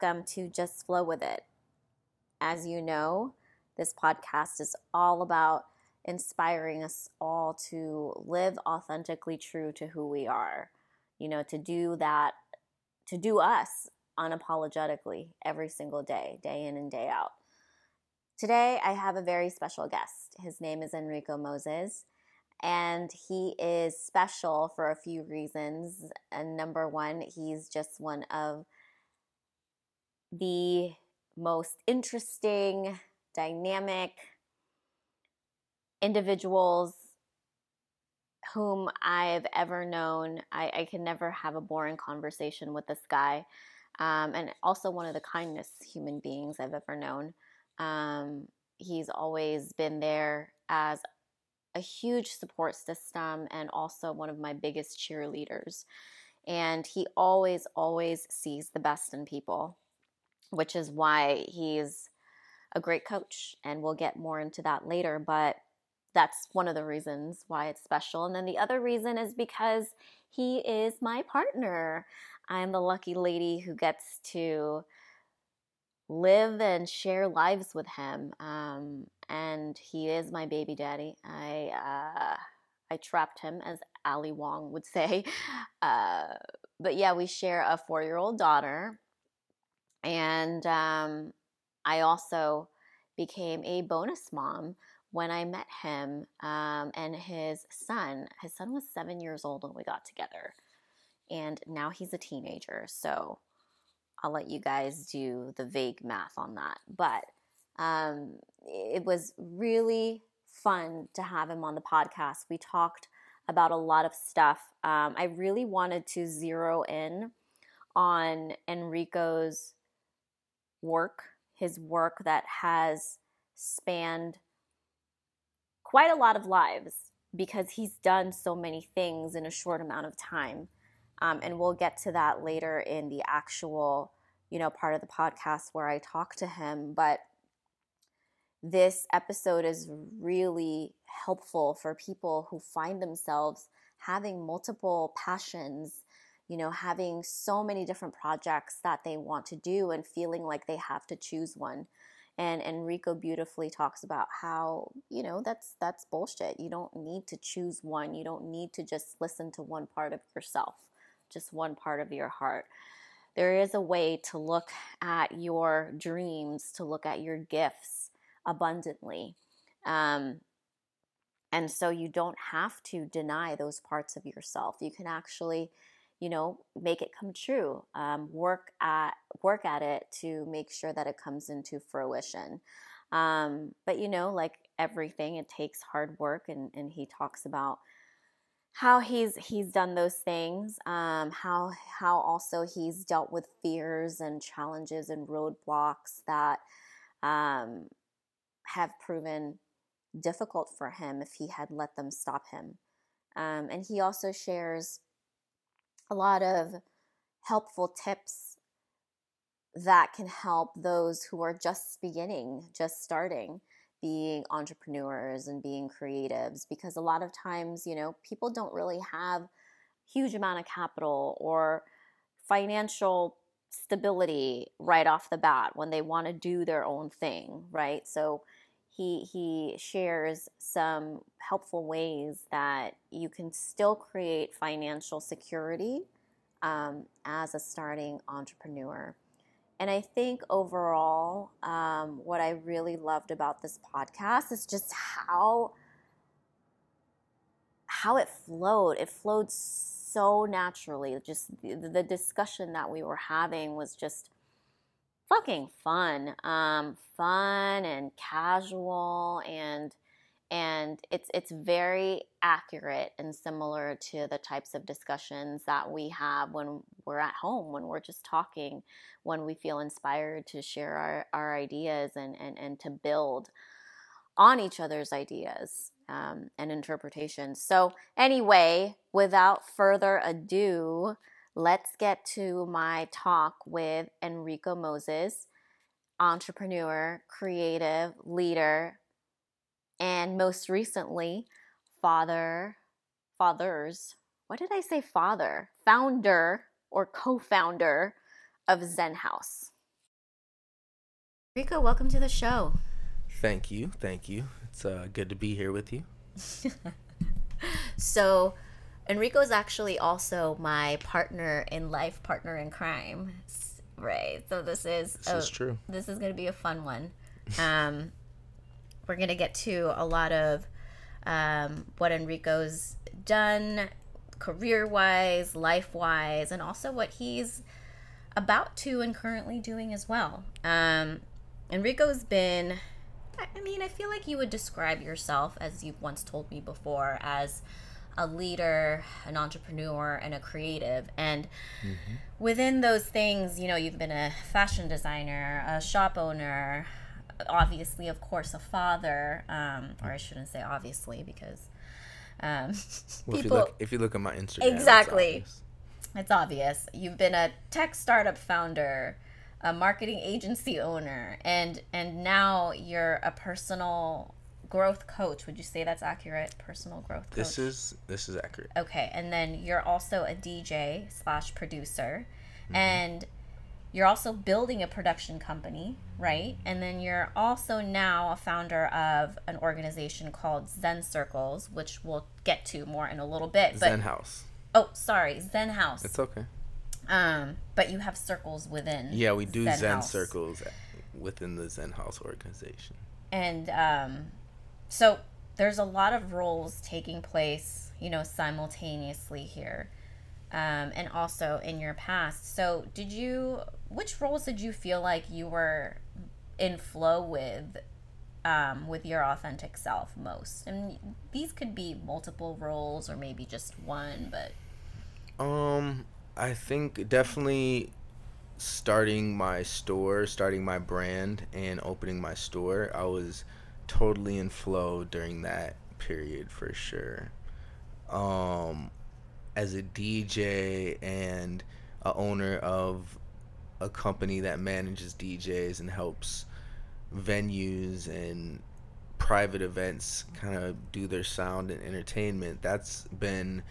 Welcome to Just Flow With It. As you know, this podcast is all about inspiring us all to live authentically true to who we are. You know, to do that, to do us unapologetically every single day, day in and day out. Today, I have a very special guest. His name is Enrico Moses and he is special for a few reasons. And number one, he's just one of the most interesting, dynamic individuals whom I've ever known. I, I can never have a boring conversation with this guy. Um, and also one of the kindest human beings I've ever known. Um, he's always been there as a huge support system and also one of my biggest cheerleaders. And he always, always sees the best in people, which is why he's a great coach. And we'll get more into that later. But that's one of the reasons why it's special. And then the other reason is because he is my partner. I'm the lucky lady who gets to live and share lives with him. Um, and he is my baby daddy. I uh, I trapped him, as Ali Wong would say. Uh, but yeah, we share a four year old daughter, and um, I also became a bonus mom when I met him um, and his son. His son was seven years old when we got together, and now he's a teenager. So I'll let you guys do the vague math on that. But um, it was really fun to have him on the podcast. We talked about a lot of stuff. Um, I really wanted to zero in on Enrico's work, his work that has spanned quite a lot of lives because he's done so many things in a short amount of time. Um, and we'll get to that later in the actual, you know, part of the podcast where I talk to him. But this episode is really helpful for people who find themselves having multiple passions, you know, having so many different projects that they want to do and feeling like they have to choose one. And Enrico beautifully talks about how, you know, that's that's bullshit. You don't need to choose one. You don't need to just listen to one part of yourself just one part of your heart. There is a way to look at your dreams, to look at your gifts abundantly. Um, and so you don't have to deny those parts of yourself. You can actually, you know, make it come true. Um, work at work at it to make sure that it comes into fruition. Um, but you know, like everything, it takes hard work, and and he talks about how he's he's done those things um, how how also he's dealt with fears and challenges and roadblocks that um, have proven difficult for him if he had let them stop him um, and he also shares a lot of helpful tips that can help those who are just beginning just starting being entrepreneurs and being creatives because a lot of times, you know, people don't really have huge amount of capital or financial stability right off the bat when they want to do their own thing, right? So he he shares some helpful ways that you can still create financial security um, as a starting entrepreneur. And I think overall, um, what I really loved about this podcast is just how how it flowed. It flowed so naturally. Just the, the discussion that we were having was just fucking fun, um, fun and casual and and it's it's very accurate and similar to the types of discussions that we have when we're at home when we're just talking when we feel inspired to share our, our ideas and, and and to build on each other's ideas um, and interpretations. So anyway without further ado let's get to my talk with enrico moses entrepreneur creative leader and most recently, father, fathers, what did I say, father, founder or co founder of Zen House. Rico, welcome to the show. Thank you. Thank you. It's uh, good to be here with you. so, Enrico is actually also my partner in life, partner in crime. Right. So this is this a, is true. This is going to be a fun one. Um, we're going to get to a lot of um, what Enrico's done career wise, life wise, and also what he's about to and currently doing as well. Um, Enrico's been, I mean, I feel like you would describe yourself, as you've once told me before, as a leader, an entrepreneur, and a creative. And mm-hmm. within those things, you know, you've been a fashion designer, a shop owner, obviously, of course, a father, um, or I shouldn't say obviously because um, well, people. If you, look, if you look at my Instagram, exactly, it's obvious. it's obvious. You've been a tech startup founder, a marketing agency owner, and and now you're a personal growth coach. Would you say that's accurate? Personal growth coach. This is this is accurate. Okay, and then you're also a DJ slash producer, mm-hmm. and you're also building a production company, right? And then you're also now a founder of an organization called Zen Circles, which we'll get to more in a little bit. But, Zen House. Oh, sorry, Zen House. It's okay. Um, but you have circles within. Yeah, we do Zen, Zen circles within the Zen House organization. And um, so there's a lot of roles taking place, you know, simultaneously here um, and also in your past. So, did you, which roles did you feel like you were in flow with, um, with your authentic self most? And these could be multiple roles or maybe just one, but. Um, I think definitely starting my store, starting my brand, and opening my store. I was totally in flow during that period for sure. Um, as a DJ and a owner of a company that manages DJs and helps venues and private events kind of do their sound and entertainment that's been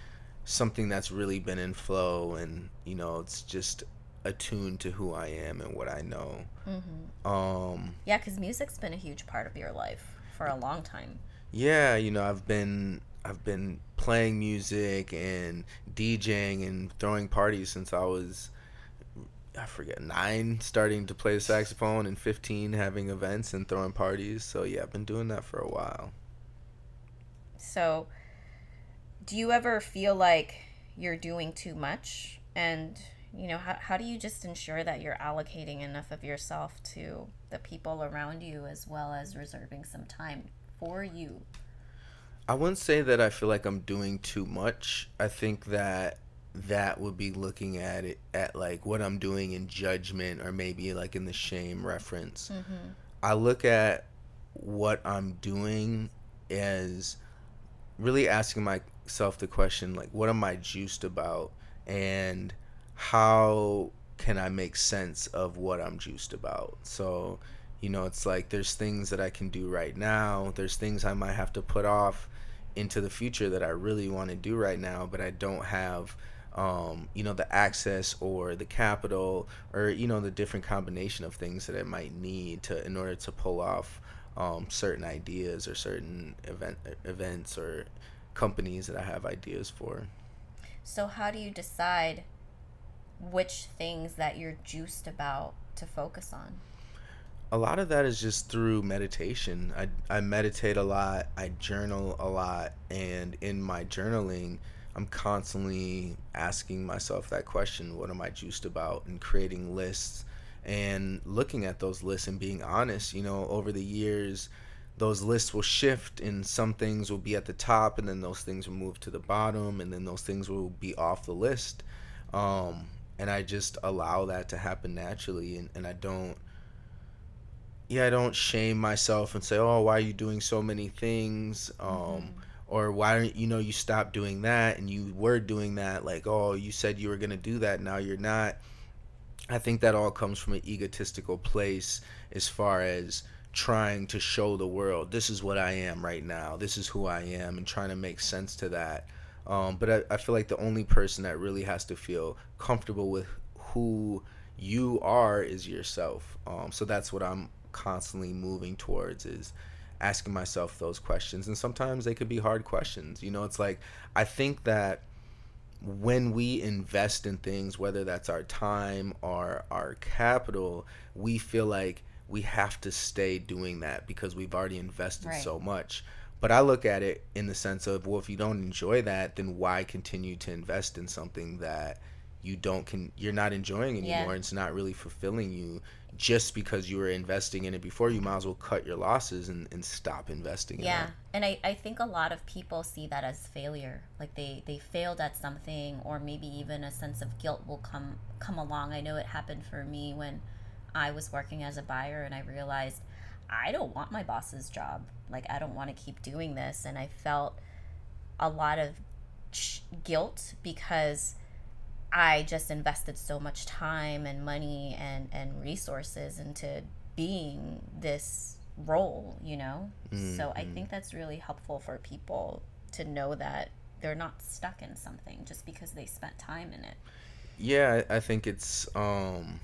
something that's really been in flow and you know it's just attuned to who I am and what I know. Mm-hmm. Um, yeah, because music's been a huge part of your life for a long time. Yeah, you know, I've been I've been playing music and DJing and throwing parties since I was I forget nine, starting to play the saxophone, and fifteen having events and throwing parties. So yeah, I've been doing that for a while. So, do you ever feel like you're doing too much? And you know, how how do you just ensure that you're allocating enough of yourself to the people around you as well as reserving some time for you? I wouldn't say that I feel like I'm doing too much. I think that that would be looking at it at like what I'm doing in judgment or maybe like in the shame reference. Mm-hmm. I look at what I'm doing as really asking myself the question like what am I juiced about and how can I make sense of what I'm juiced about? So, you know, it's like there's things that I can do right now, there's things I might have to put off into the future that I really want to do right now, but I don't have um, you know, the access or the capital or, you know, the different combination of things that I might need to in order to pull off um, certain ideas or certain event events or companies that I have ideas for. So how do you decide which things that you're juiced about to focus on? a lot of that is just through meditation. I, I meditate a lot, I journal a lot, and in my journaling, I'm constantly asking myself that question what am I juiced about? and creating lists and looking at those lists and being honest. You know, over the years, those lists will shift, and some things will be at the top, and then those things will move to the bottom, and then those things will be off the list. Um, and I just allow that to happen naturally, and, and I don't yeah, I don't shame myself and say, "Oh, why are you doing so many things?" Um, mm-hmm. or why don't you know you stop doing that and you were doing that like, "Oh, you said you were going to do that, now you're not." I think that all comes from an egotistical place as far as trying to show the world this is what I am right now. This is who I am and trying to make sense to that. Um, but I, I feel like the only person that really has to feel comfortable with who you are is yourself. Um, so that's what I'm constantly moving towards is asking myself those questions. And sometimes they could be hard questions. You know, it's like I think that when we invest in things, whether that's our time or our capital, we feel like we have to stay doing that because we've already invested right. so much. But I look at it in the sense of, well, if you don't enjoy that, then why continue to invest in something that you don't can you're not enjoying anymore? Yeah. It's not really fulfilling you just because you were investing in it before. You might as well cut your losses and, and stop investing. Yeah, and I, I think a lot of people see that as failure. Like they they failed at something, or maybe even a sense of guilt will come come along. I know it happened for me when I was working as a buyer, and I realized I don't want my boss's job. Like, I don't want to keep doing this. And I felt a lot of guilt because I just invested so much time and money and, and resources into being this role, you know? Mm-hmm. So I think that's really helpful for people to know that they're not stuck in something just because they spent time in it. Yeah, I think it's um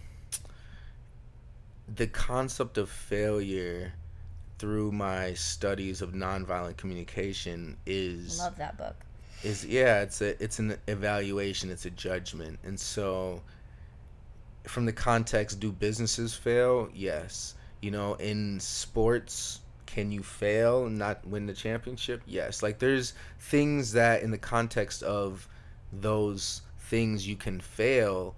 the concept of failure through my studies of nonviolent communication is love that book. is yeah it's a it's an evaluation it's a judgment. And so from the context do businesses fail? Yes. You know in sports can you fail? And not win the championship? Yes. Like there's things that in the context of those things you can fail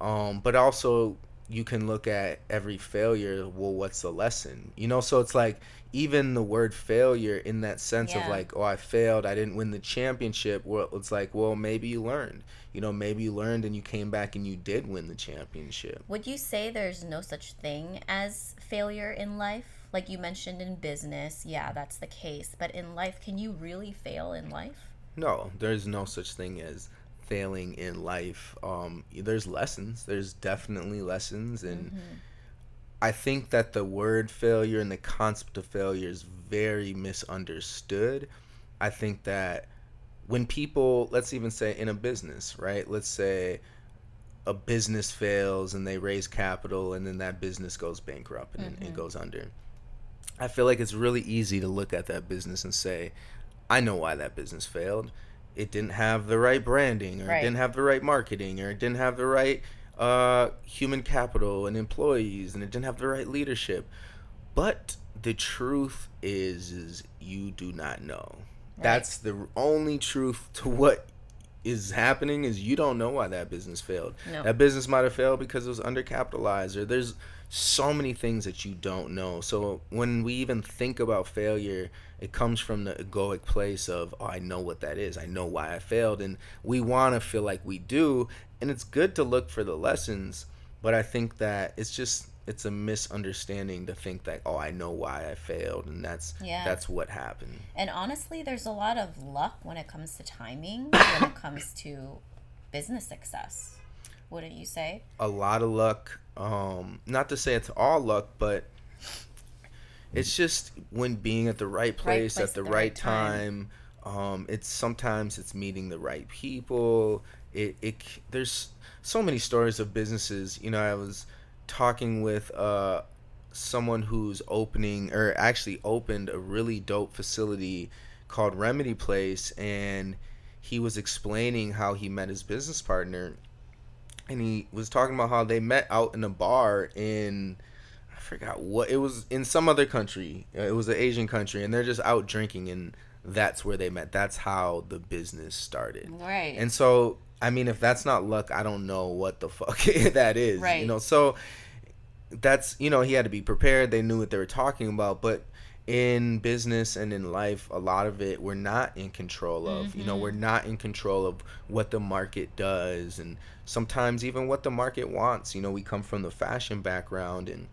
um, but also you can look at every failure well what's the lesson? You know so it's like even the word failure in that sense yeah. of like oh i failed i didn't win the championship well it's like well maybe you learned. You know maybe you learned and you came back and you did win the championship. Would you say there's no such thing as failure in life? Like you mentioned in business yeah that's the case but in life can you really fail in life? No there's no such thing as failing in life. Um, there's lessons. There's definitely lessons, and mm-hmm. I think that the word failure and the concept of failure is very misunderstood. I think that when people, let's even say in a business, right? Let's say a business fails and they raise capital, and then that business goes bankrupt and mm-hmm. it goes under. I feel like it's really easy to look at that business and say, I know why that business failed it didn't have the right branding or right. it didn't have the right marketing or it didn't have the right uh, human capital and employees and it didn't have the right leadership but the truth is is you do not know right. that's the only truth to what is happening is you don't know why that business failed no. that business might have failed because it was undercapitalized or there's so many things that you don't know so when we even think about failure it comes from the egoic place of oh, I know what that is. I know why I failed and we want to feel like we do and it's good to look for the lessons, but I think that it's just it's a misunderstanding to think that oh I know why I failed and that's yeah. that's what happened. And honestly, there's a lot of luck when it comes to timing when it comes to business success. Wouldn't you say? A lot of luck. Um, not to say it's all luck, but it's just when being at the right place, right place at the, the right, right, time. time um, it's sometimes it's meeting the right people. It, it there's so many stories of businesses. You know, I was talking with uh, someone who's opening or actually opened a really dope facility called Remedy Place, and he was explaining how he met his business partner, and he was talking about how they met out in a bar in forgot what it was in some other country. Uh, it was an Asian country, and they're just out drinking, and that's where they met. That's how the business started. Right. And so, I mean, if that's not luck, I don't know what the fuck that is. Right. You know, so that's you know he had to be prepared. They knew what they were talking about, but in business and in life a lot of it we're not in control of mm-hmm. you know we're mm-hmm. not in control of what the market does and sometimes even what the market wants you know we come from the fashion background and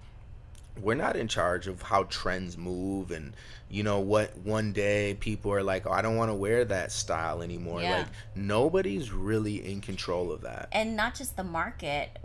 we're not in charge of how trends move and you know what one day people are like oh i don't want to wear that style anymore yeah. like nobody's really in control of that and not just the market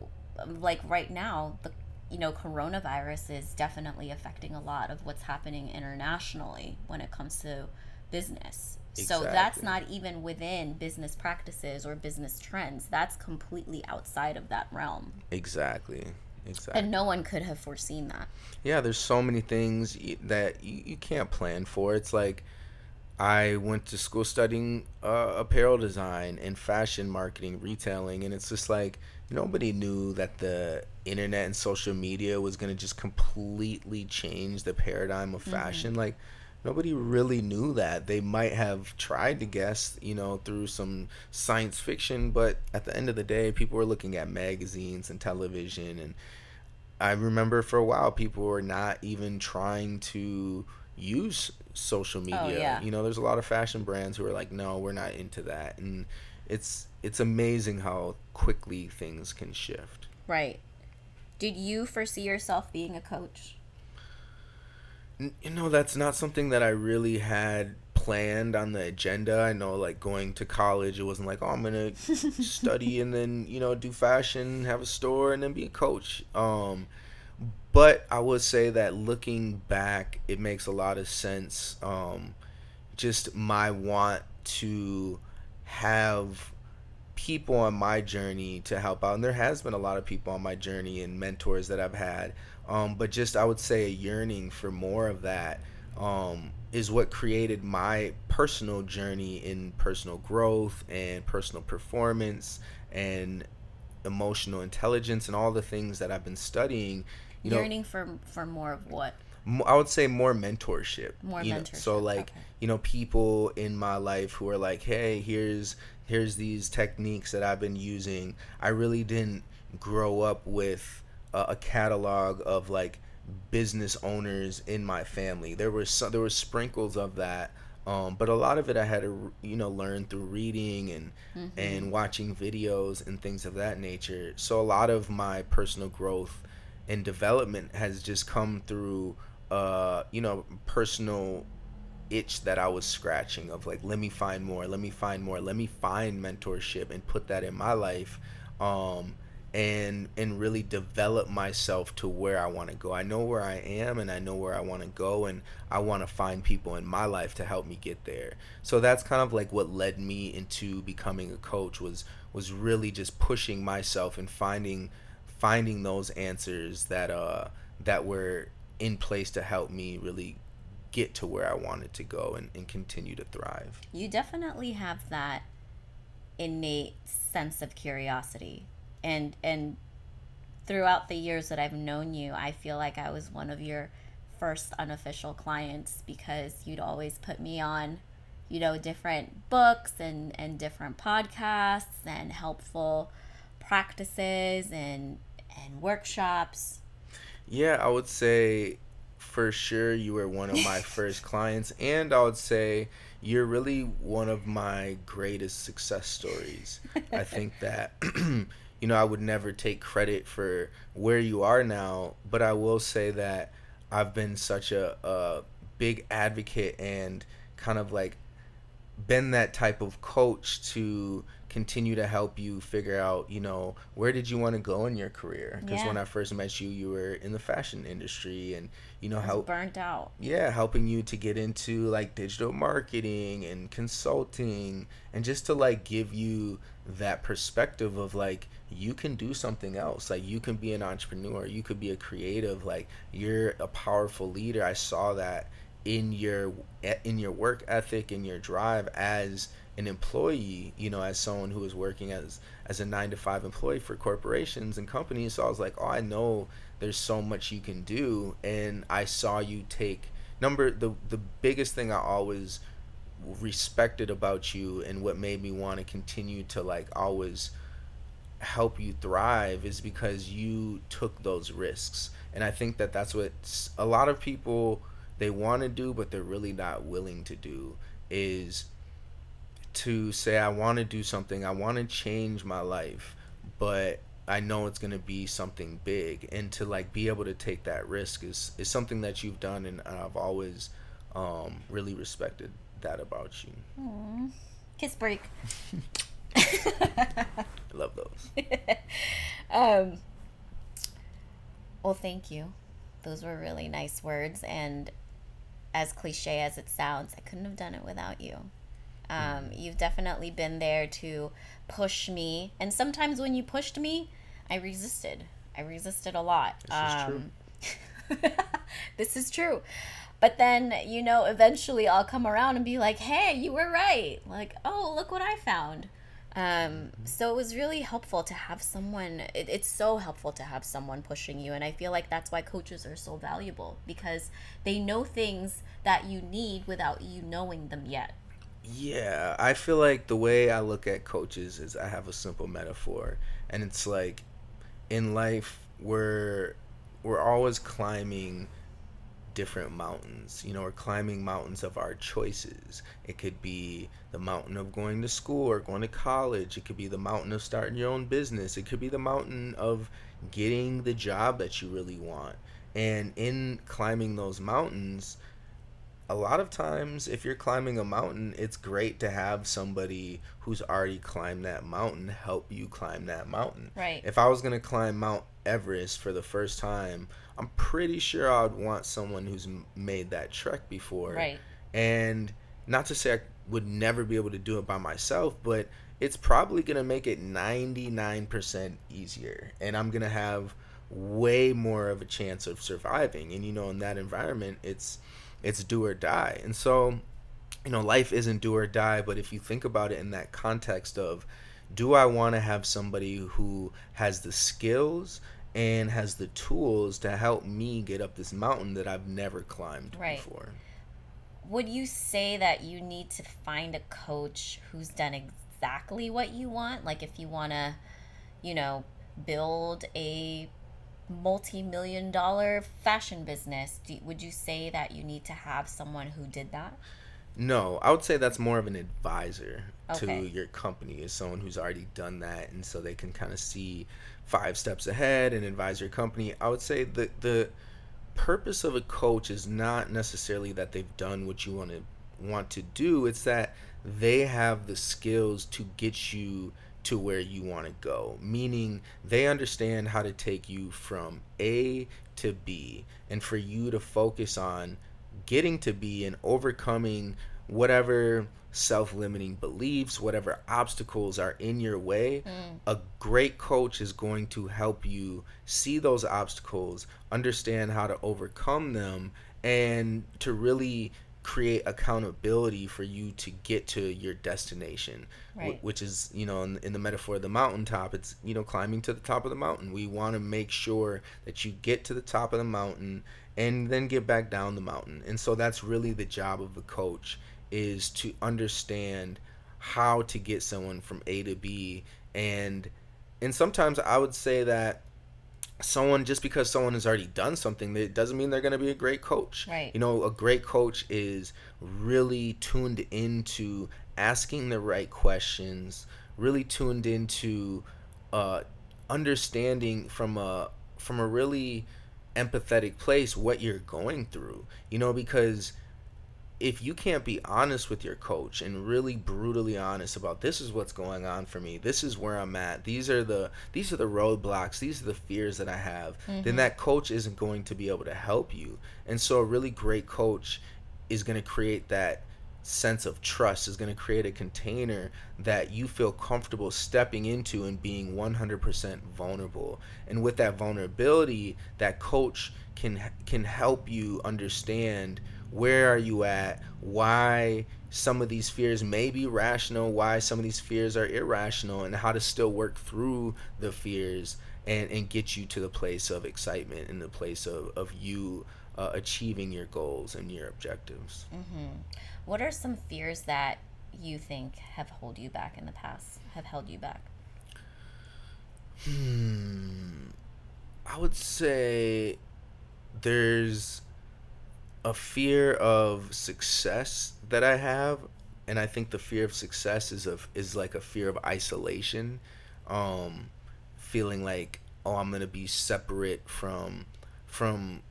like right now the you know coronavirus is definitely affecting a lot of what's happening internationally when it comes to business So that's not even within business practices or business trends. That's completely outside of that realm. Exactly. Exactly. And no one could have foreseen that. Yeah, there's so many things that you, you can't plan for. It's like I went to school studying uh, apparel design and fashion marketing, retailing, and it's just like nobody knew that the internet and social media was going to just completely change the paradigm of mm-hmm. fashion. Mm-hmm. Like nobody really knew that. They might have tried to guess, you know, through some science fiction, but at the end of the day, people were looking at magazines and television and I remember for a while people were not even trying to use social oh, media. Oh, yeah. You know, there's a lot of fashion brands who are like, "No, we're not into that." And it's it's amazing how quickly things can shift. Right. Did you foresee yourself being a coach? You know that's not something that i really had planned on the agenda. I know like going to college it wasn't like oh i'm gonna study and then you know do fashion have a store and then be a coach. Um but i would say that looking back it makes a lot of sense um just my want to have people on my journey to help out. And there has been a lot of people on my journey and mentors that i've had um, but just I would say a yearning for more of that um, is what created my personal journey in personal growth and personal performance and emotional intelligence and all the things that I've been studying. You yearning know, for for more of what? I would say more mentorship. More mentorship. Know? So like okay. you know people in my life who are like, hey, here's here's these techniques that I've been using. I really didn't grow up with a, a catalog of like business owners in my family. There was some, there were sprinkles of that, um, but a lot of it I had to you know learn through reading and mm-hmm. and watching videos and things of that nature. So a lot of my personal growth and development has just come through uh, you know personal itch that I was scratching of like let me find more, let me find more, let me find mentorship and put that in my life. Um, and and really develop myself to where I want to go. I know where I am and I know where I want to go and I want to find people in my life to help me get there. So that's kind of like what led me into becoming a coach was was really just pushing myself and finding finding those answers that uh that were in place to help me really get to where I wanted to go and, and continue to thrive. You definitely have that innate sense of curiosity and and throughout the years that I've known you, I feel like I was one of your first unofficial clients because you'd always put me on, you know, different books and and different podcasts and helpful practices and and workshops. Yeah, I would say for sure you were one of my first clients and I would say you're really one of my greatest success stories. I think that you know, I would never take credit for where you are now, but I will say that I've been such a, a big advocate and kind of like been that type of coach to continue to help you figure out, you know, where did you want to go in your career? Because yeah. when I first met you, you were in the fashion industry, and you know how burnt out. Yeah, helping you to get into like digital marketing and consulting, and just to like give you that perspective of like you can do something else. Like you can be an entrepreneur. You could be a creative. Like you're a powerful leader. I saw that in your in your work ethic and your drive as an employee you know as someone who is working as as a 9 to 5 employee for corporations and companies. So i was like oh i know there's so much you can do. And i saw you take number the the biggest thing i always respected about you and what made me want to continue to like always help you thrive is because you took those risks and i think that that's what a lot of people they want to do but they're really not willing to do is to say i want to do something i want to change my life but i know it's going to be something big and to like be able to take that risk is is something that you've done and i've always um, really respected that about you. Aww. Kiss break. Love those. um, well, thank you. Those were really nice words. And as cliche as it sounds, I couldn't have done it without you. Um, mm. You've definitely been there to push me. And sometimes when you pushed me, I resisted. I resisted a lot. This um, is true. this is true. But then, you know, eventually I'll come around and be like, hey, you were right. Like, oh, look what I found. Um, so it was really helpful to have someone, it, it's so helpful to have someone pushing you. And I feel like that's why coaches are so valuable because they know things that you need without you knowing them yet. Yeah, I feel like the way I look at coaches is I have a simple metaphor, and it's like in life we're we're always climbing different mountains. You know, we're climbing mountains of our choices. It could be the mountain of going to school or going to college. It could be the mountain of starting your own business. It could be the mountain of getting the job that you really want. And in climbing those mountains, a lot of times if you're climbing a mountain it's great to have somebody who's already climbed that mountain help you climb that mountain right if i was going to climb mount everest for the first time I'm pretty sure I'd want someone who's made that trek before. Right. And not to say I would never be able to do it by myself, but it's probably going to make it 99% easier. And I'm going to have way more of a chance of surviving. And you know, in that environment, it's it's do or die. And so, you know, life isn't do or die, but if you think about it in that context of do I want to have somebody who has the skills and has the tools to help me get up this mountain that I've never climbed right. before. Would you say that you need to find a coach who's done exactly what you want? Like if you want to, you know, build a multi-million dollar fashion business, do, would you say that you need to have someone who did that? No, I would say that's more of an advisor okay. to your company, is someone who's already done that, and so they can kind of see five steps ahead and advise your company. I would say the the purpose of a coach is not necessarily that they've done what you want to want to do. It's that they have the skills to get you to where you want to go. Meaning they understand how to take you from A to B, and for you to focus on getting to be and overcoming whatever self-limiting beliefs whatever obstacles are in your way mm. a great coach is going to help you see those obstacles understand how to overcome them and to really create accountability for you to get to your destination right. which is you know in, in, the metaphor of the mountaintop it's you know climbing to the top of the mountain we want to make sure that you get to the top of the mountain and then get back down the mountain. And so that's really the job of the coach is to understand how to get someone from A to B and and sometimes I would say that someone just because someone has already done something it doesn't mean they're going to be a great coach. Right. You know, a great coach is really tuned into asking the right questions, really tuned into uh, understanding from a from a really empathetic place what you're going through. You know, because if you can't be honest with your coach and really brutally honest about this is what's going on for me. This is where i'm at. These are the these are the roadblocks. These are the fears that i have mm-hmm. then that coach isn't going to be able to help you. And so a really great coach is going to create that sense of trust is going to create a container that you feel comfortable stepping into and being 100% vulnerable. And with that vulnerability that coach can can help you understand where are you at why some of these fears may be rational why some of these fears are irrational and how to still work through the fears and and get you to the place of excitement and the place of, of you uh, achieving your goals and your objectives mm-hmm. What are some fears that you think have held you back in the past? Have held you back? Hmm. I would say there's a fear of success that I have, and I think the fear of success is of is like a fear of isolation, um, feeling like oh I'm gonna be separate from from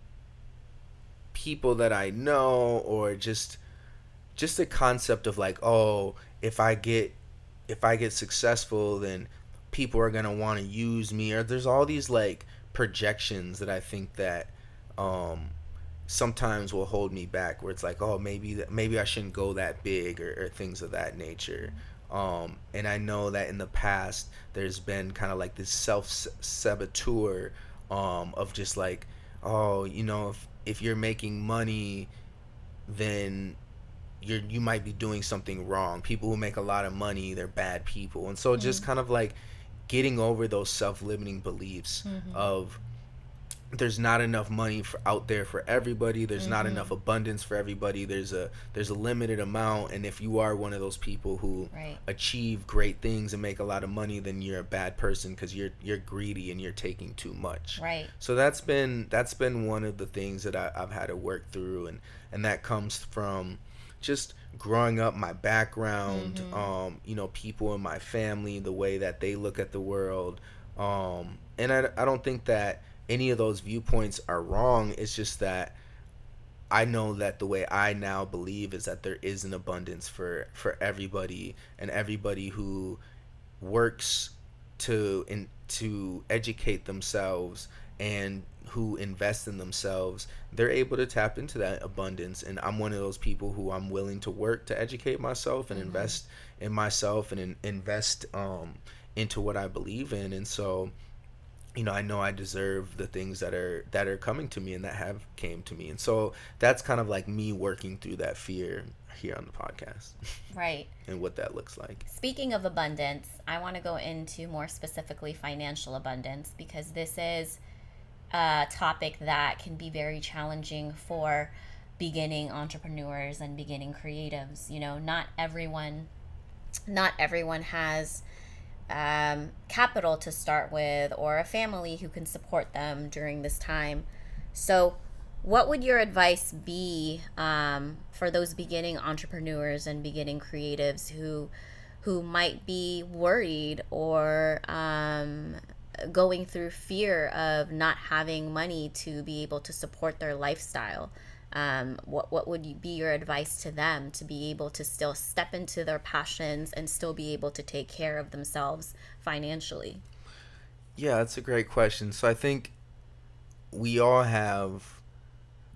people that I know or just just the concept of like, oh, if I get if I get successful, then people are gonna want to use me. Or there's all these like projections that I think that um, sometimes will hold me back where it's like oh maybe maybe I shouldn't go that big or, or things of that nature um, and I know that in the past there's been kind of like this self saboteur um, of just like oh you know if if you're making money then you're you might be doing something wrong people who make a lot of money they're bad people and so mm-hmm. just kind of like getting over those self-limiting beliefs mm-hmm. of there's not enough money for out there for everybody. There's mm-hmm. not enough abundance for everybody. There's a there's a limited amount. And if you are one of those people who right. achieve great things and make a lot of money then you're a bad person because you're you're greedy and you're taking too much. Right. So that's been that's been one of the things that I, i've had to work through. And and that comes from just growing up my background mm-hmm. um you know people in my family the way that they look at the world. Um and i, I don't think that any of those viewpoints are wrong. It's just that I know that the way I now believe is that there is an abundance for for everybody and everybody who works to in to educate themselves and who invest in themselves they're able to tap into that abundance and i'm one of those people who i'm willing to work to educate myself and mm-hmm. invest in myself and in, invest um, into what i believe in and so you know, I know I deserve the things that are that are coming to me and that have came to me. And so that's kind of like me working through that fear here on the podcast. Right. and what that looks like. Speaking of abundance, I want to go into more specifically financial abundance because this is a topic that can be very challenging for beginning entrepreneurs and beginning creatives. You know, not everyone not everyone has um, capital to start with or a family who can support them during this time. So, what would your advice be um, for those beginning entrepreneurs and beginning creatives who who might be worried or um, going through fear of not having money to be able to support their lifestyle? Um, what what would be your advice to them to be able to still step into their passions and still be able to take care of themselves financially? Yeah, that's a great question. So I think we all have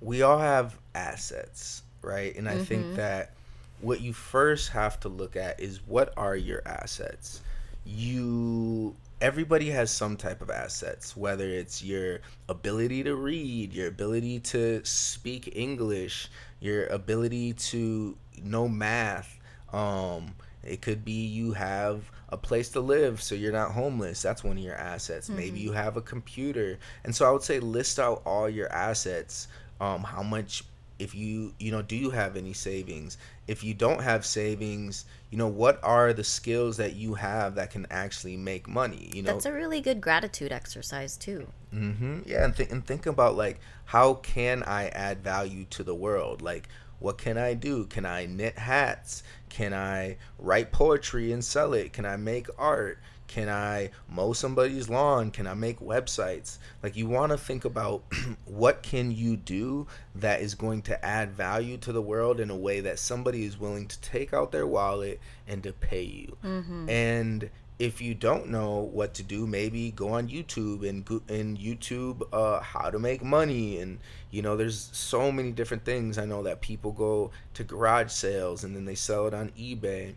we all have assets, right? And I mm-hmm. think that what you first have to look at is what are your assets? You everybody has some type of assets, whether it's your ability to read, your ability to speak English, your ability to know math. Um, it could be you have a place to live so you're not homeless. That's one of your assets. Mm-hmm. Maybe you have a computer. And so I would say list out all your assets. Um, how much if you you know do you have any savings if you don't have savings you know what are the skills that you have that can actually make money you know? That's a really good gratitude exercise too. Mm-hmm. Yeah and, th- and think about like how can i add value to the world? Like what can i do? Can i knit hats? Can i write poetry and sell it? Can i make art can I mow somebody's lawn? Can I make websites? Like you want to think about what can you do that is going to add value to the world in a way that somebody is willing to take out their wallet and to pay you. Mm-hmm. And if you don't know what to do, maybe go on YouTube and go, and YouTube uh, how to make money and you know there's so many different things. I know that people go to garage sales and then they sell it on eBay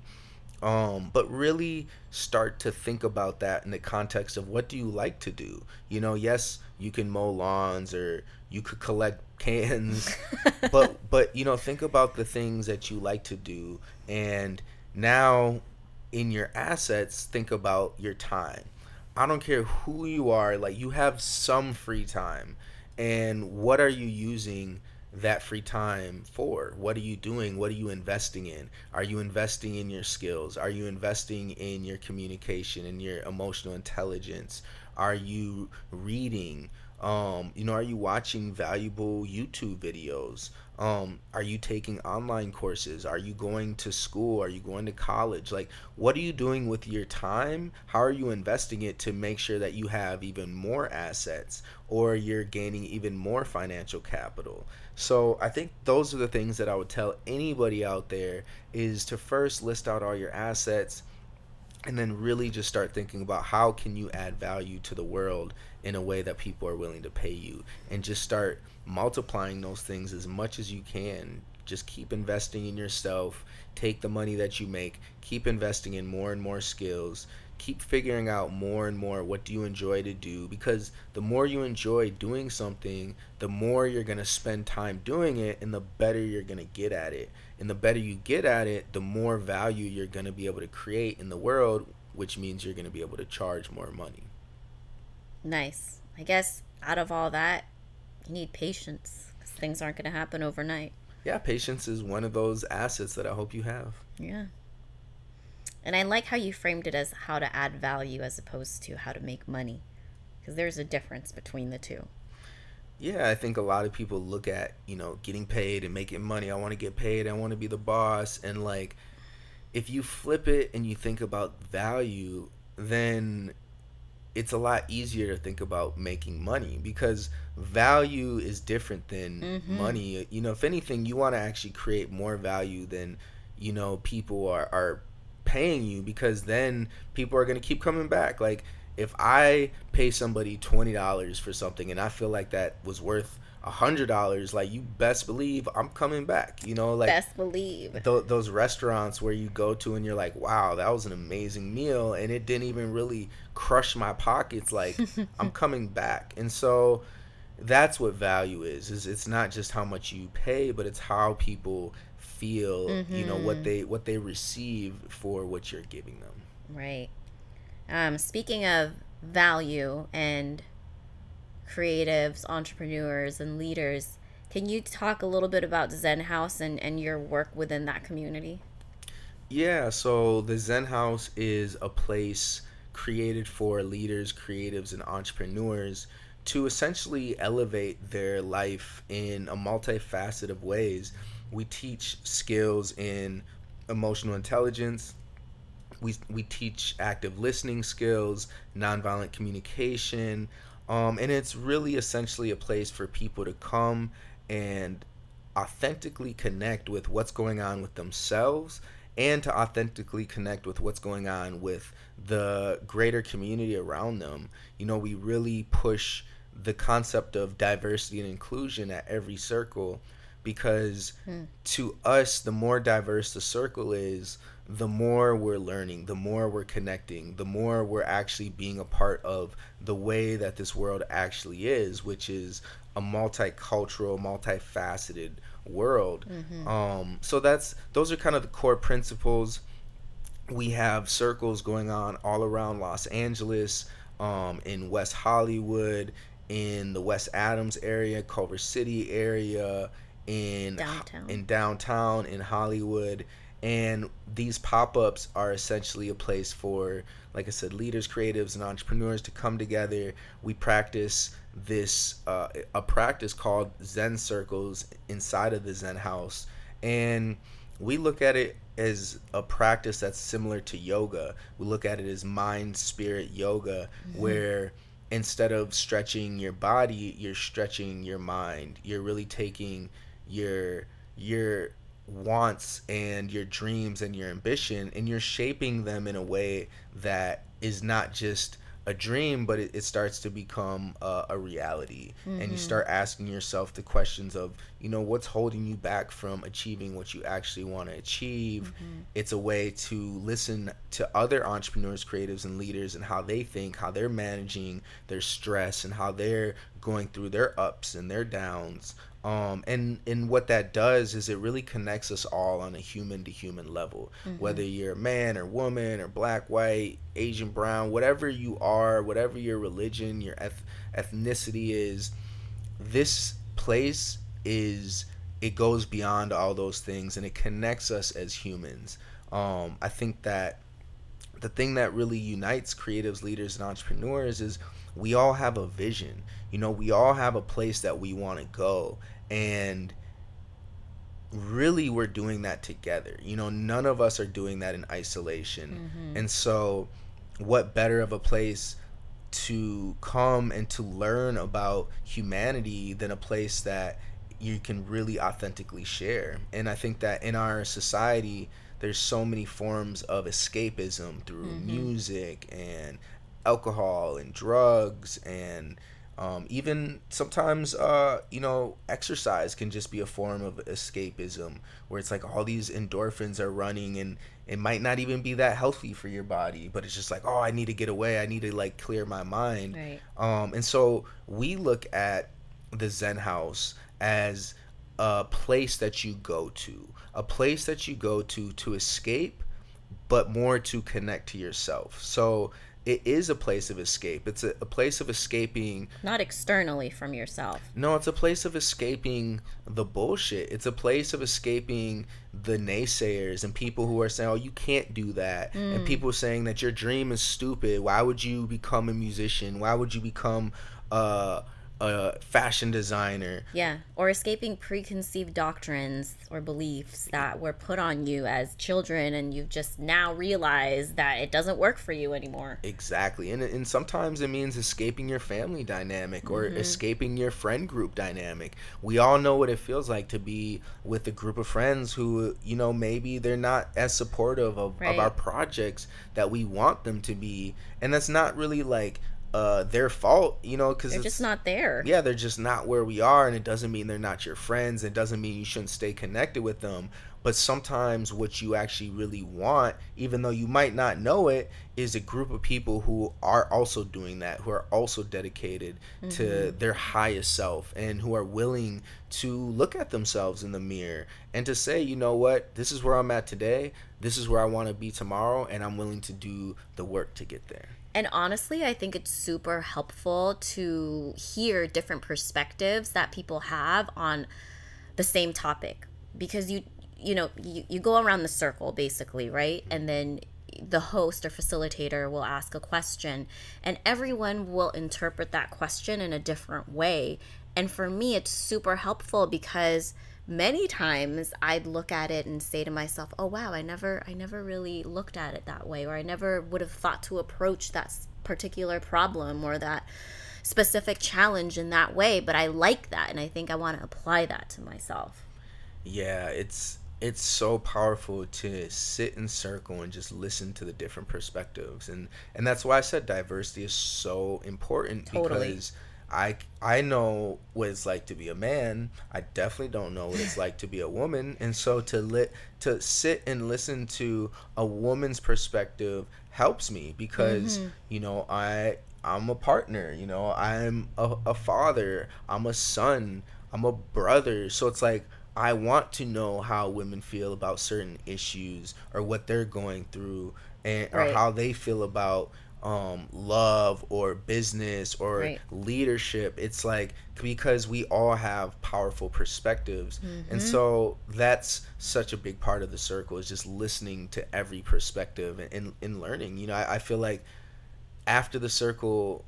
um, but really start to think about that in the context of what do you like to do? You know yes you can mow lawns or you could collect cans but but you know think about the things that you like to do. And now in your assets think about your time. I don't care who you are like you have some free time. And what are you using that free time for? What are you doing? What are you investing in? Are you investing in your skills? Are you investing in your communication and your emotional intelligence? Are you reading? Um, you know, are you watching valuable YouTube videos? Um, are you taking online courses? Are you going to school? Are you going to college? Like, what are you doing with your time? How are you investing it to make sure that you have even more assets or you're gaining even more financial capital? So, I think those are the things that I would tell anybody out there is to first list out all your assets and then really just start thinking about how can you add value to the world in a way that people are willing to pay you. And just start multiplying those things as much as you can. Just keep investing in yourself. Take the money that you make. Keep investing in more and more skills. Keep figuring out more and more what do you enjoy to do because the more you enjoy doing something the more you're going to spend time doing it and the better you're going to get at it and the better you get at it the more value you're going to be able to create in the world which means you're going to be able to charge more money. Nice. I guess out of all that you need patience because things aren't going to happen overnight. Yeah patience is one of those assets that i hope you have. Yeah. And I like how you framed it as how to add value as opposed to how to make money, because there's a difference between the two. Yeah, I think a lot of people look at, you know, getting paid and making money. I want to get paid. I want to be the boss. And like, if you flip it and you think about value, then it's a lot easier to think about making money because value is different than mm-hmm. money. You know, if anything, you want to actually create more value than, you know, people are, are paying you because then people are going to keep coming back. Like if I pay somebody $20 for something and I feel like that was worth a hundred dollars like you best believe i'm coming back you know like best believe th- those restaurants where you go to and you're like wow that was an amazing meal and it didn't even really crush my pockets like i'm coming back and so that's what value is is it's not just how much you pay but it's how people feel mm-hmm. you know what mm-hmm. they what they receive for what you're giving them right um, speaking of value and creatives entrepreneurs and leaders can you talk a little bit about zen house and, and your work within that community yeah so the zen house is a place created for leaders creatives and entrepreneurs to essentially elevate their life in a multifaceted of ways we teach skills in emotional intelligence. We, we teach active listening skills, nonviolent communication, um, and it's really essentially a place for people to come and authentically connect with what's going on with themselves and to authentically connect with what's going on with the greater community around them. You know, we really push the concept of diversity and inclusion at every circle because hmm. to us the more diverse the circle is the more we're learning the more we're connecting the more we're actually being a part of the way that this world actually is which is a multicultural multifaceted world mm-hmm. um, so that's those are kind of the core principles we have circles going on all around los angeles um, in west hollywood in the west adams area culver city area in downtown. in downtown in Hollywood and these pop-ups are essentially a place for like I said leaders creatives and entrepreneurs to come together. We practice this uh, a practice called Zen circles inside of the Zen house. And we look at it as a practice that's similar to yoga. We look at it as mind spirit yoga mm-hmm. where instead of stretching your body you're stretching your mind. You're really taking your your wants and your dreams and your ambition and you're shaping them in a way that is not just a dream but it, it starts to become a, a reality mm-hmm. and you mm-hmm. start asking yourself the questions of you know what's holding you back from achieving what you actually want to achieve mm-hmm. it's a way to listen to other entrepreneurs creatives and leaders and how they think how they're managing their stress and how they're going through their ups and their downs um, and and what that does is it really connects us all on a human to human level mm-hmm. whether you're a man or woman or black white asian brown whatever you are whatever your religion your eth- ethnicity is this place is it goes beyond all those things and it connects us as humans. Um, i think that the thing that really unites creatives leaders and entrepreneurs is we all have a vision. You know we all have a place that we want to go. And really we're doing that together. You know none of us are doing that in isolation. Mm-hmm. and so what better of a place to come and to learn about humanity than a place that you can really authentically share and i think that in our society there's so many forms of escapism through mm-hmm. music and alcohol and drugs and um, even sometimes, uh, you know, exercise can just be a form of escapism where it's like all these endorphins are running and it might not even be that healthy for your body, but it's just like, oh, I need to get away. I need to like clear my mind. Right. Um, and so we look at the Zen house as a place that you go to, a place that you go to to escape, but more to connect to yourself. So it is a place of escape. It's a, a, place of escaping. Not externally from yourself. No, it's a place of escaping the bullshit. It's a place of escaping the naysayers and people who are saying, oh, you can't do that. Mm. And people saying that your dream is stupid. Why would you become a musician? Why would you become. Uh, a fashion designer. Yeah, or escaping preconceived doctrines or beliefs that were put on you as children and you've just now realized that it doesn't work for you anymore. Exactly. And and sometimes it means escaping your family dynamic or mm-hmm. escaping your friend group dynamic. We all know what it feels like to be with a group of friends who, you know, maybe they're not as supportive of, right. of our projects that we want them to be. And that's not really like uh, their fault, you know, because they're just not there. Yeah, they're just not where we are, and it doesn't mean they're not your friends. It doesn't mean you shouldn't stay connected with them. But sometimes what you actually really want, even though you might not know it, is a group of people who are also doing that, who are also dedicated mm-hmm. to their highest self, and who are willing to look at themselves in the mirror and to say, you know what, this is where I'm at today, this is where I want to be tomorrow, and I'm willing to do the work to get there. And honestly, I think it's super helpful to hear different perspectives that people have on the same topic because you you know, you, you go around the circle basically, right? And then the host or facilitator will ask a question and everyone will interpret that question in a different way. And for me, it's super helpful because many times I'd look at it and say to myself, "Oh wow, I never I never really looked at it that way or I never would have thought to approach that particular problem or that specific challenge in that way, but I like that and I think I want to apply that to myself." Yeah, it's it's so powerful to sit in circle and just listen to the different perspectives and and that's why I said diversity is so important totally. because I I know what it's like to be a man. I definitely don't know what it's like to be a woman. And so to lit to sit and listen to a woman's perspective helps me because mm-hmm. you know I I'm a partner. You know I'm a, a father. I'm a son. I'm a brother. So it's like I want to know how women feel about certain issues or what they're going through and or how they feel about um, love or business or right. leadership. It's like because we all have powerful perspectives. Mm-hmm. And so that's such a big part of the circle is just listening to every perspective and, and, learning. You know, I, I feel like after the circle,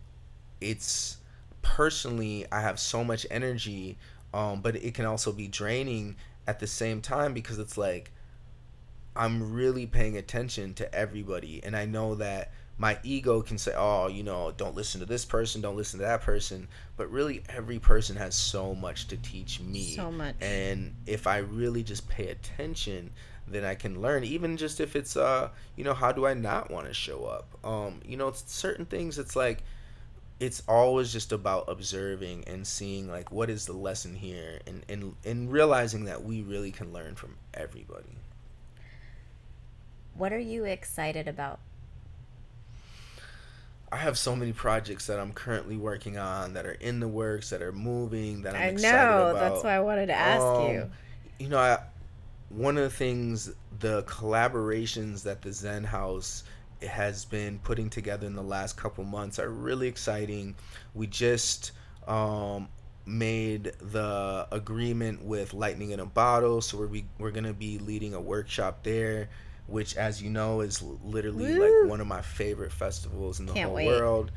it's personally, I have so much energy, um, but it can also be draining at the same time because it's like I'm really paying attention to everybody. And I know that my ego can say, oh, you know, don't listen to this person, don't listen to that person. But really, every person has so much to teach me. So much. And if I really just pay attention, then I can learn. Even just if it's, uh, you know, how do I not want to show up? Um, you know, it's certain things. It's like, it's always just about observing and seeing like what is the lesson here, and and and realizing that we really can learn from everybody. What are you excited about I have so many projects that I'm currently working on that are in the works that are moving that I'm I excited know, about. That's why I wanted to ask um, you. You know, I, one of the things, the collaborations that the Zen House has been putting together in the last couple months are really exciting. We just um, made the agreement with Lightning in a Bottle, so we're we're gonna be leading a workshop there which, as you know, is literally Woo. like one of my favorite festivals in the Can't whole wait. world.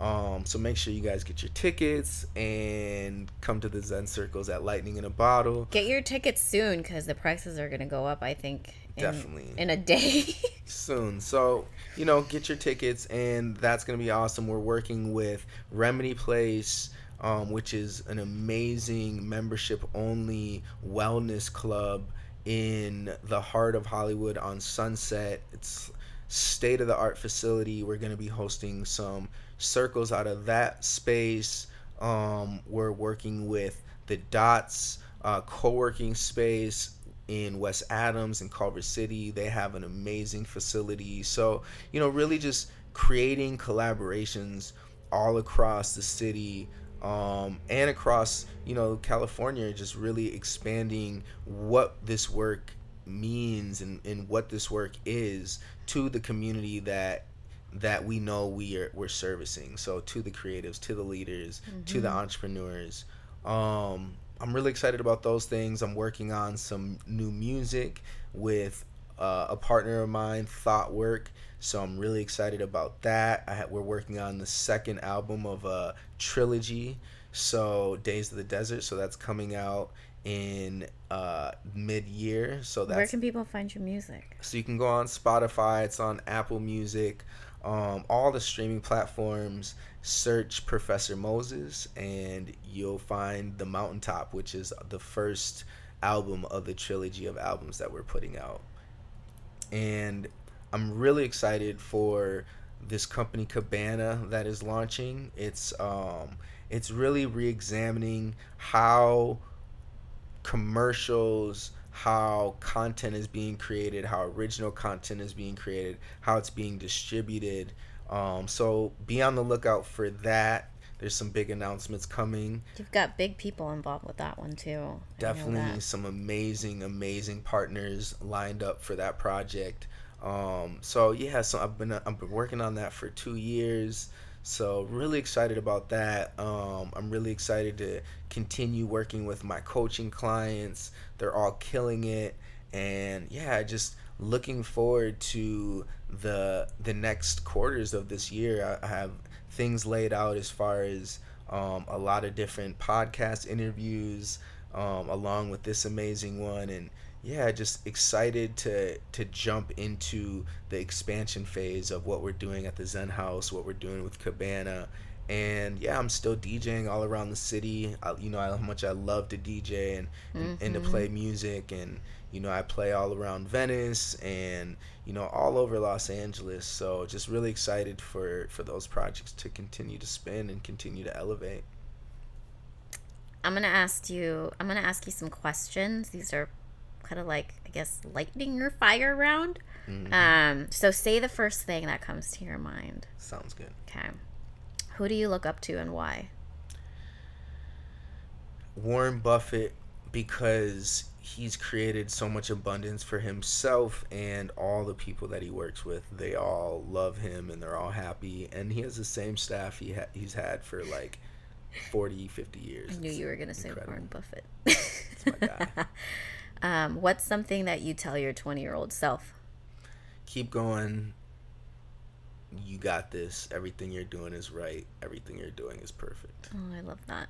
Um, so make sure you guys get your tickets and come to the Zen Circles at Lightning in a Bottle. Get your tickets soon because the prices are going to go up, I think. In, Definitely. In a day. soon. So, you know, get your tickets and that's going to be awesome. We're working with Remedy Place. Um, which is an amazing membership only wellness club in the heart of Hollywood on Sunset. It's state of the art facility. We're going to be hosting some circles out of that space. Um, we're working with the Dots uh, co working space in West Adams and Culver City. They have an amazing facility. So, you know, really just creating collaborations all across the city um, and across, you know, California, just really expanding what this work means and, and what this work is to the community that that we know we are we're servicing. So to the creatives, to the leaders, mm-hmm. to the mm-hmm. entrepreneurs. Um, I'm really excited about those things. I'm working on some new music with uh, a partner of mine, Thoughtwork. So I'm really excited about that. Ha- we're working on the second album of a trilogy. So Days of the Desert. So that's coming out in uh, mid-year. So that's where can people find your music? So you can go on Spotify. It's on Apple Music, um, all the streaming platforms. Search Professor Moses, and you'll find the Mountaintop, which is the first album of the trilogy of albums that we're putting out. And I'm really excited for this company Cabana that is launching. It's um, it's really re-examining how commercials, how content is being created, how original content is being created, how it's being distributed. Um, so be on the lookout for that. There's some big announcements coming. You've got big people involved with that one too. Definitely some amazing, amazing partners lined up for that project. Um, so yeah, so I've been I've been working on that for two years. So really excited about that. Um, I'm really excited to continue working with my coaching clients. They're all killing it, and yeah, just looking forward to the the next quarters of this year. I, I have things laid out as far as um, a lot of different podcast interviews, um, along with this amazing one, and yeah, just excited to to jump into the expansion phase of what we're doing at the Zen House, what we're doing with Cabana, and yeah, I'm still DJing all around the city. I, you know how much I love to DJ and, mm-hmm. and to play music, and you know I play all around Venice and you know all over Los Angeles. So just really excited for for those projects to continue to spin and continue to elevate. I'm gonna ask you. I'm gonna ask you some questions. These are kind of like I guess lightning or fire round. Mm-hmm. Um, so say the first thing that comes to your mind. Sounds good. Okay. Who do you look up to and why? Warren Buffett because he's created so much abundance for himself and all the people that he works with. They all love him and they're all happy and he has the same staff he ha- he's had for like 40, 50 years. I knew it's you were going to say Warren Buffett. That's my guy. Um, what's something that you tell your 20 year old self? Keep going. You got this. Everything you're doing is right. Everything you're doing is perfect. Oh, I love that.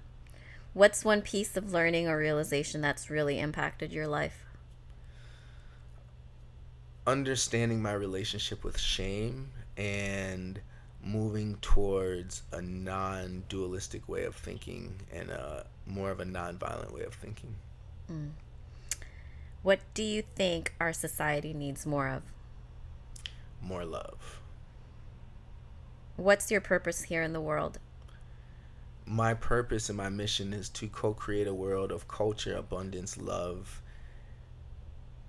What's one piece of learning or realization that's really impacted your life? Understanding my relationship with shame and moving towards a non dualistic way of thinking and a more of a non violent way of thinking. Mm. What do you think our society needs more of? More love. What's your purpose here in the world? My purpose and my mission is to co create a world of culture, abundance, love,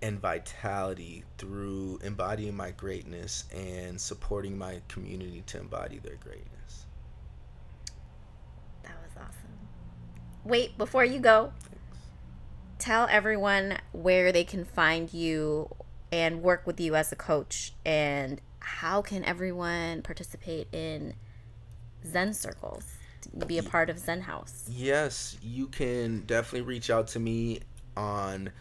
and vitality through embodying my greatness and supporting my community to embody their greatness. That was awesome. Wait, before you go, tell everyone where they can find you and work with you as a coach and how can everyone participate in zen circles be a part of zen house? yes you can definitely reach out to me on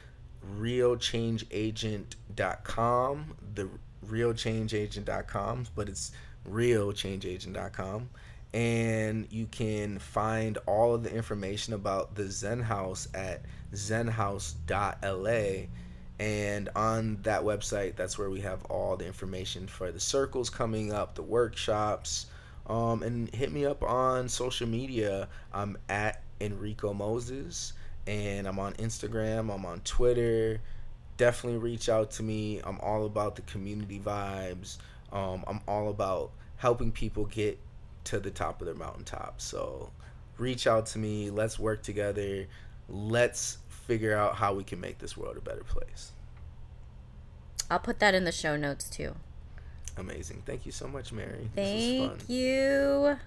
realchangeagent.com the realchangeagent.com but it's realchangeagent.com and you can find all of the information about the zen house at zenhouse.la and on that website that's where we have all the information for the circles coming up the workshops um, and hit me up on social media i'm at enrico moses and i'm on instagram i'm on twitter definitely reach out to me. I'm all about the community vibes. Um, I'm all about helping people get to the top of their mountaintop. So reach out to me. Let's work together. Let's figure out how we can make this world a better place. I'll put that in the show notes too. Amazing. Thank you so much, Mary. Thank you.